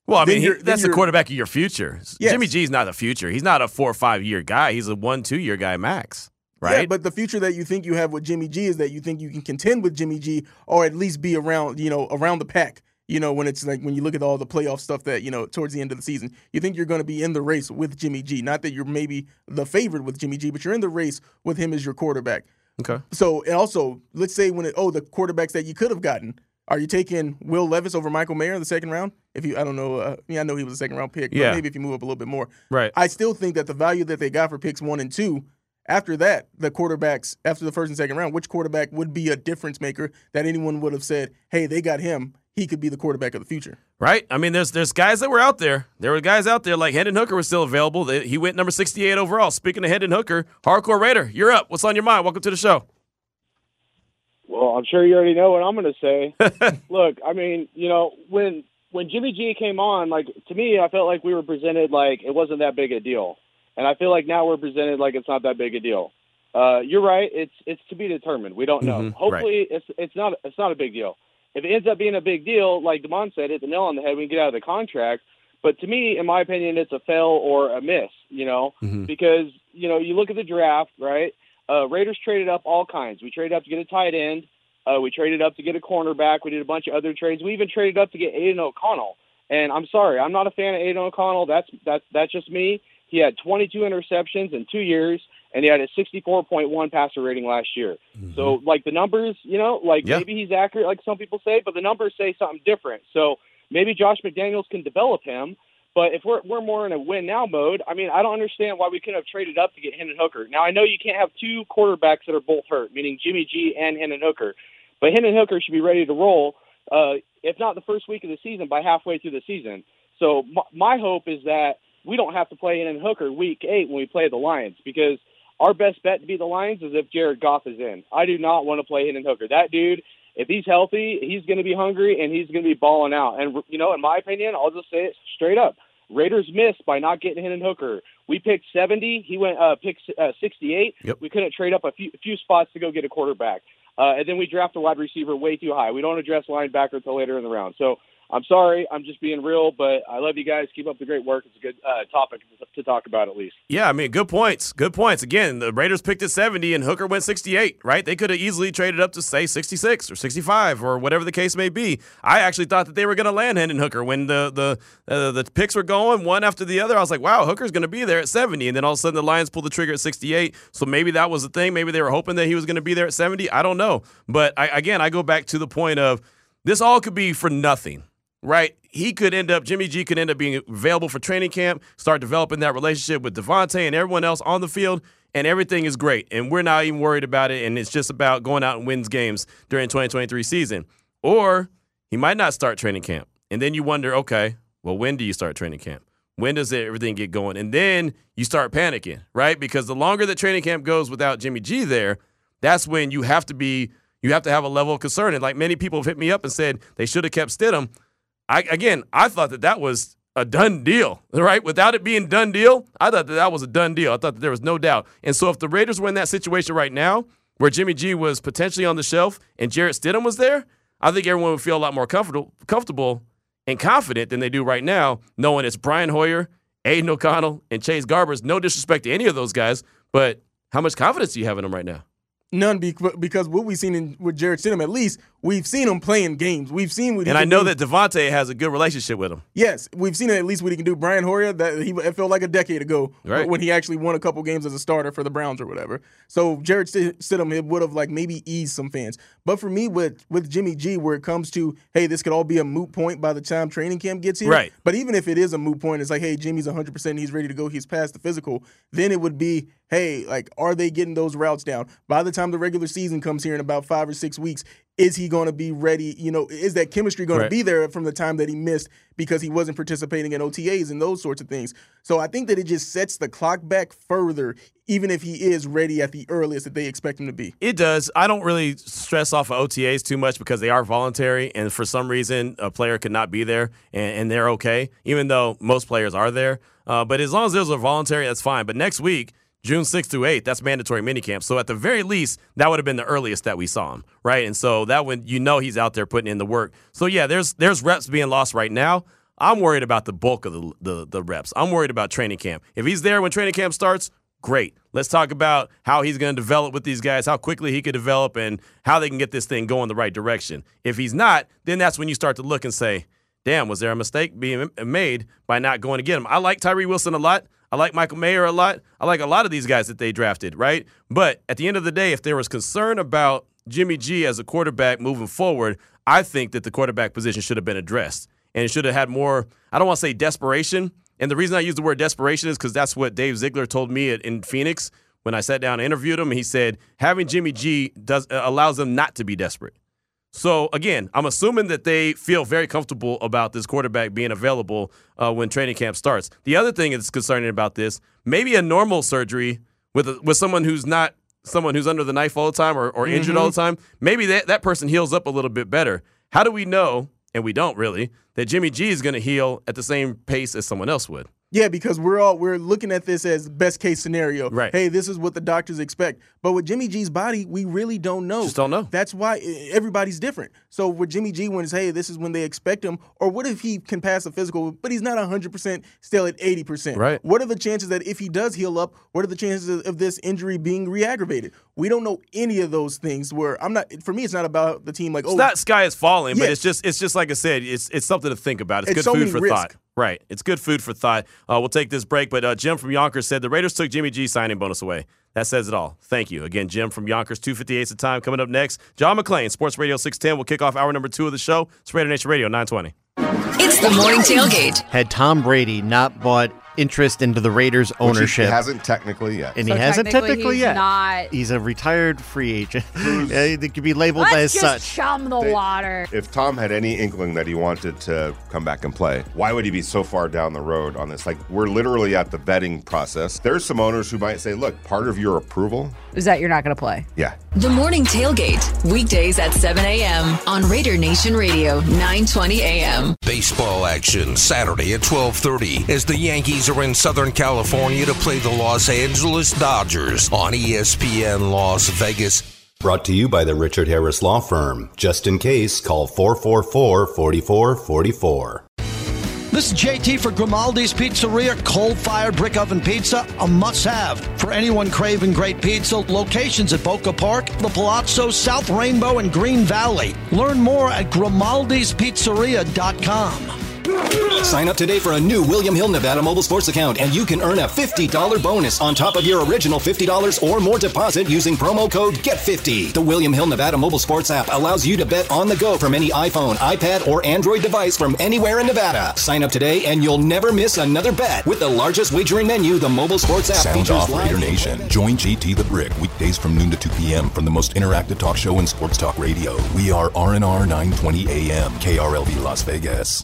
Well, I mean, he- that's the quarterback of your future. Yes. Jimmy G's not the future. He's not a four or five year guy. He's a one, two year guy max, Yeah, but the future that you think you have with Jimmy G is that you think you can contend with Jimmy G or at least be around, you know, around the pack. You know, when it's like when you look at all the playoff stuff that, you know, towards the end of the season, you think you're going to be in the race with Jimmy G. Not that you're maybe the favorite with Jimmy G, but you're in the race with him as your quarterback. okay. So, and also, let's say when it, oh, the quarterbacks that you could have gotten, are you taking Will Levis over Michael Mayer in the second round? If you, I don't know, uh, yeah, I know he was a second round pick, but Yeah. maybe if you move up a little bit more. Right. I still think that the value that they got for picks one and two, after that, the quarterbacks, after the first and second round, which quarterback would be a difference maker that anyone would have said, hey, they got him. He could be the quarterback of the future. Right? I mean, there's there's guys that were out there. There were guys out there like Hendon Hooker was still available. He went number 68 overall. Speaking of Hendon Hooker, Hardcore Raider, you're up. What's on your mind? Welcome to the show. Well, I'm sure you already know what I'm going to say. Look, I mean, you know, when when Jimmy G came on, like to me, I felt like we were presented like it wasn't that big a deal, and I feel like now we're presented like it's not that big a deal. Uh, you're right. It's it's to be determined. We don't know. Mhm, Hopefully, it's it's not it's not a big deal. If it ends up being a big deal, like Demond said, hit the nail on the head. We can get out of the contract. But to me, in my opinion, it's a fail or a miss. You know, Mhm. because you know you look at the draft, right? Uh, Raiders traded up all kinds. We traded up to get a tight end. Uh, we traded up to get a cornerback. We did a bunch of other trades. We even traded up to get Aidan O'Connell. And I'm sorry, I'm not a fan of Aidan O'Connell. That's that's that's just me. He had 22 interceptions in two years, and he had a 64.1 passer rating last year. So, like the numbers, you know, like Yeah. maybe he's accurate, like some people say, but the numbers say something different. So maybe Josh McDaniels can develop him. But if we're we're more in a win now mode, I mean, I don't understand why we couldn't have traded up to get Hendon Hooker. Now I know you can't have two quarterbacks that are both hurt, meaning Jimmy G and Hendon Hooker, but Hendon Hooker should be ready to roll. Uh, if not the first week of the season, by halfway through the season. So my, my hope is that we don't have to play Hendon Hooker week eight when we play the Lions because our best bet to beat the Lions is if Jared Goff is in. I do not want to play Hendon Hooker. That dude, if he's healthy, he's going to be hungry and he's going to be balling out. And you know, in my opinion, I'll just say it straight up. Raiders missed by not getting Hendon Hooker. We picked 70. He went uh, picked uh, 68. Yep. We couldn't trade up a few, a few spots to go get a quarterback. Uh, and then we draft a wide receiver way too high. We don't address linebacker until later in the round. So I'm sorry. I'm just being real, but I love you guys. Keep up the great work. It's a good uh, topic to, talk about at least. Yeah, I mean, good points. Good points. Again, the Raiders picked at 70 and Hooker went 68, right? They could have easily traded up to, say, 66 or 65 or whatever the case may be. I actually thought that they were going to land Hendon Hooker when the the uh, the picks were going one after the other. I was like, wow, Hooker's going to be there at 70. And then all of a sudden the Lions pulled the trigger at 68. So maybe that was the thing. Maybe they were hoping that he was going to be there at 70. I don't know. But I, again, I go back to the point of this all could be for nothing right? He could end up, Jimmy G could end up being available for training camp, start developing that relationship with Davante and everyone else on the field, and everything is great. And we're not even worried about it, and it's just about going out and wins games during 2023 season. Or he might not start training camp. And then you wonder, okay, well, when do you start training camp? When does everything get going? And then you start panicking, right? Because the longer the training camp goes without Jimmy G there, that's when you have to be, you have to have a level of concern. And like many people have hit me up and said they should have kept Stidham. I again, I thought that that was a done deal, right? Without it being done deal, I thought that that was a done deal. I thought that there was no doubt. And so if the Raiders were in that situation right now, where Jimmy G was potentially on the shelf and Jarrett Stidham was there, I think everyone would feel a lot more comfortable, comfortable and confident than they do right now, knowing it's Brian Hoyer, Aidan O'Connell, and Chase Garbers. No disrespect to any of those guys, but how much confidence do you have in them right now? None because what we've seen in, with Jarrett Stidham, at least we've seen him playing games. We've seen what he And I know do. that Davante has a good relationship with him. Yes, we've seen at least what he can do. Brian Hoyer, that he it felt like a decade ago uh, Right. when he actually won a couple games as a starter for the Browns or whatever. So Jarrett Sti- Stidham it would have like maybe eased some fans. But for me, with with Jimmy G, where it comes to hey, this could all be a moot point by the time training camp gets here. Right. But even if it is a moot point, it's like hey, Jimmy's 100, percent he's ready to go, he's past the physical. Then it would be hey, like are they getting those routes down by the time the regular season comes here in about five or six weeks? Is he going to be ready? You know, is that chemistry going Right. to be there from the time that he missed because he wasn't participating in OTAs and those sorts of things. So I think that it just sets the clock back further, even if he is ready at the earliest that they expect him to be. It does. I don't really stress off of OTAs too much because they are voluntary, and for some reason, a player could not be there, and, and they're okay, even though most players are there. Uh, but as long as those are voluntary, that's fine. But next week, June 6th through 8th, that's mandatory minicamp. So at the very least, that would have been the earliest that we saw him, right? And so that when you know he's out there putting in the work. So yeah, there's there's reps being lost right now. I'm worried about the bulk of the, the the reps. I'm worried about training camp. If he's there when training camp starts, great. Let's talk about how he's going to develop with these guys, how quickly he could develop, and how they can get this thing going the right direction. If he's not, then that's when you start to look and say, damn, was there a mistake being made by not going to get him? I like Tyree Wilson a lot. I like Michael Mayer a lot. I like a lot of these guys that they drafted, right? But at the end of the day, if there was concern about Jimmy G as a quarterback moving forward, I think that the quarterback position should have been addressed. And should have had more, I don't want to say desperation. And the reason I use the word desperation is because that's what Dave Ziegler told me in Phoenix when I sat down and interviewed him. He said having Jimmy G does allows them not to be desperate. So again, I'm assuming that they feel very comfortable about this quarterback being available uh, when training camp starts. The other thing that's concerning about this, maybe a normal surgery with a, with someone who's not someone who's under the knife all the time or, or injured all the time, maybe that, that person heals up a little bit better. How do we know, and we don't really, that Jimmy G is going to heal at the same pace as someone else would? Yeah, because we're all we're looking at this as best case scenario. Right. Hey, this is what the doctors expect. But with Jimmy G's body, we really don't know. Just don't know. That's why e- everybody's different. So with Jimmy G, when it's hey, this is when they expect him, or what if he can pass a physical, but he's not hundred percent, still at eighty percent? Right. What are the chances that if he does heal up, what are the chances of, this injury being re-aggravated? We don't know any of those things. Where I'm not. For me, it's not about the team. Like It's oh, not sky is falling, but it's just it's just like I said, it's it's something to think about. It's, It's good so food for risks. thought. Right. It's good food for thought. Uh, we'll take this break, but uh, Jim from Yonkers said the Raiders took Jimmy G signing bonus away. That says it all. Thank you. Again, Jim from Yonkers, 258 the time. Coming up next, John McClain, Sports Radio 610. We'll kick off hour number two of the show. It's Raider Nation Radio 920. It's the morning tailgate. Had Tom Brady not bought interest into the Raiders Which he ownership, hasn't technically yet. and So he hasn't technically technically he's yet. not- He's a retired free agent. Yeah, he could be labeled Let's as just such. chum the They- water. If Tom had any inkling that he wanted to come back and play, why would he be so far down the road on this? Like, we're literally at the vetting process. There's some owners who might say, look, part of your approval, Is that you're not going to play? yeah, The morning tailgate. Weekdays at 7 a.m. on Raider Nation Radio, 920 a.m. Baseball action Saturday at 12:30 as the Yankees are in Southern California to play the Los Angeles Dodgers on ESPN Las Vegas. Brought to you by the Richard Harris Law Firm. Just in case, call 444 4444. This is JT for Grimaldi's Pizzeria, coal fired brick oven pizza, a must have for anyone craving great pizza. Locations at Boca Park, The Palazzo, South Rainbow, and Green Valley. Learn more at grimaldispizzeria.com. Sign up today for a new William Hill Nevada mobile sports account and you can earn a $50 bonus on top of your original $50 or more deposit using promo code GET50. The William Hill Nevada mobile sports app allows you to bet on the go from any iPhone, iPad, or Android device from anywhere in Nevada. Sign up today and you'll never miss another bet with the largest wagering menu the mobile sports app Sound features off, live Raider Nation. Join JT the Brick weekdays from noon to 2 p.m. from the most interactive talk show in sports talk radio. We are RNR 920 AM, KRLV Las Vegas.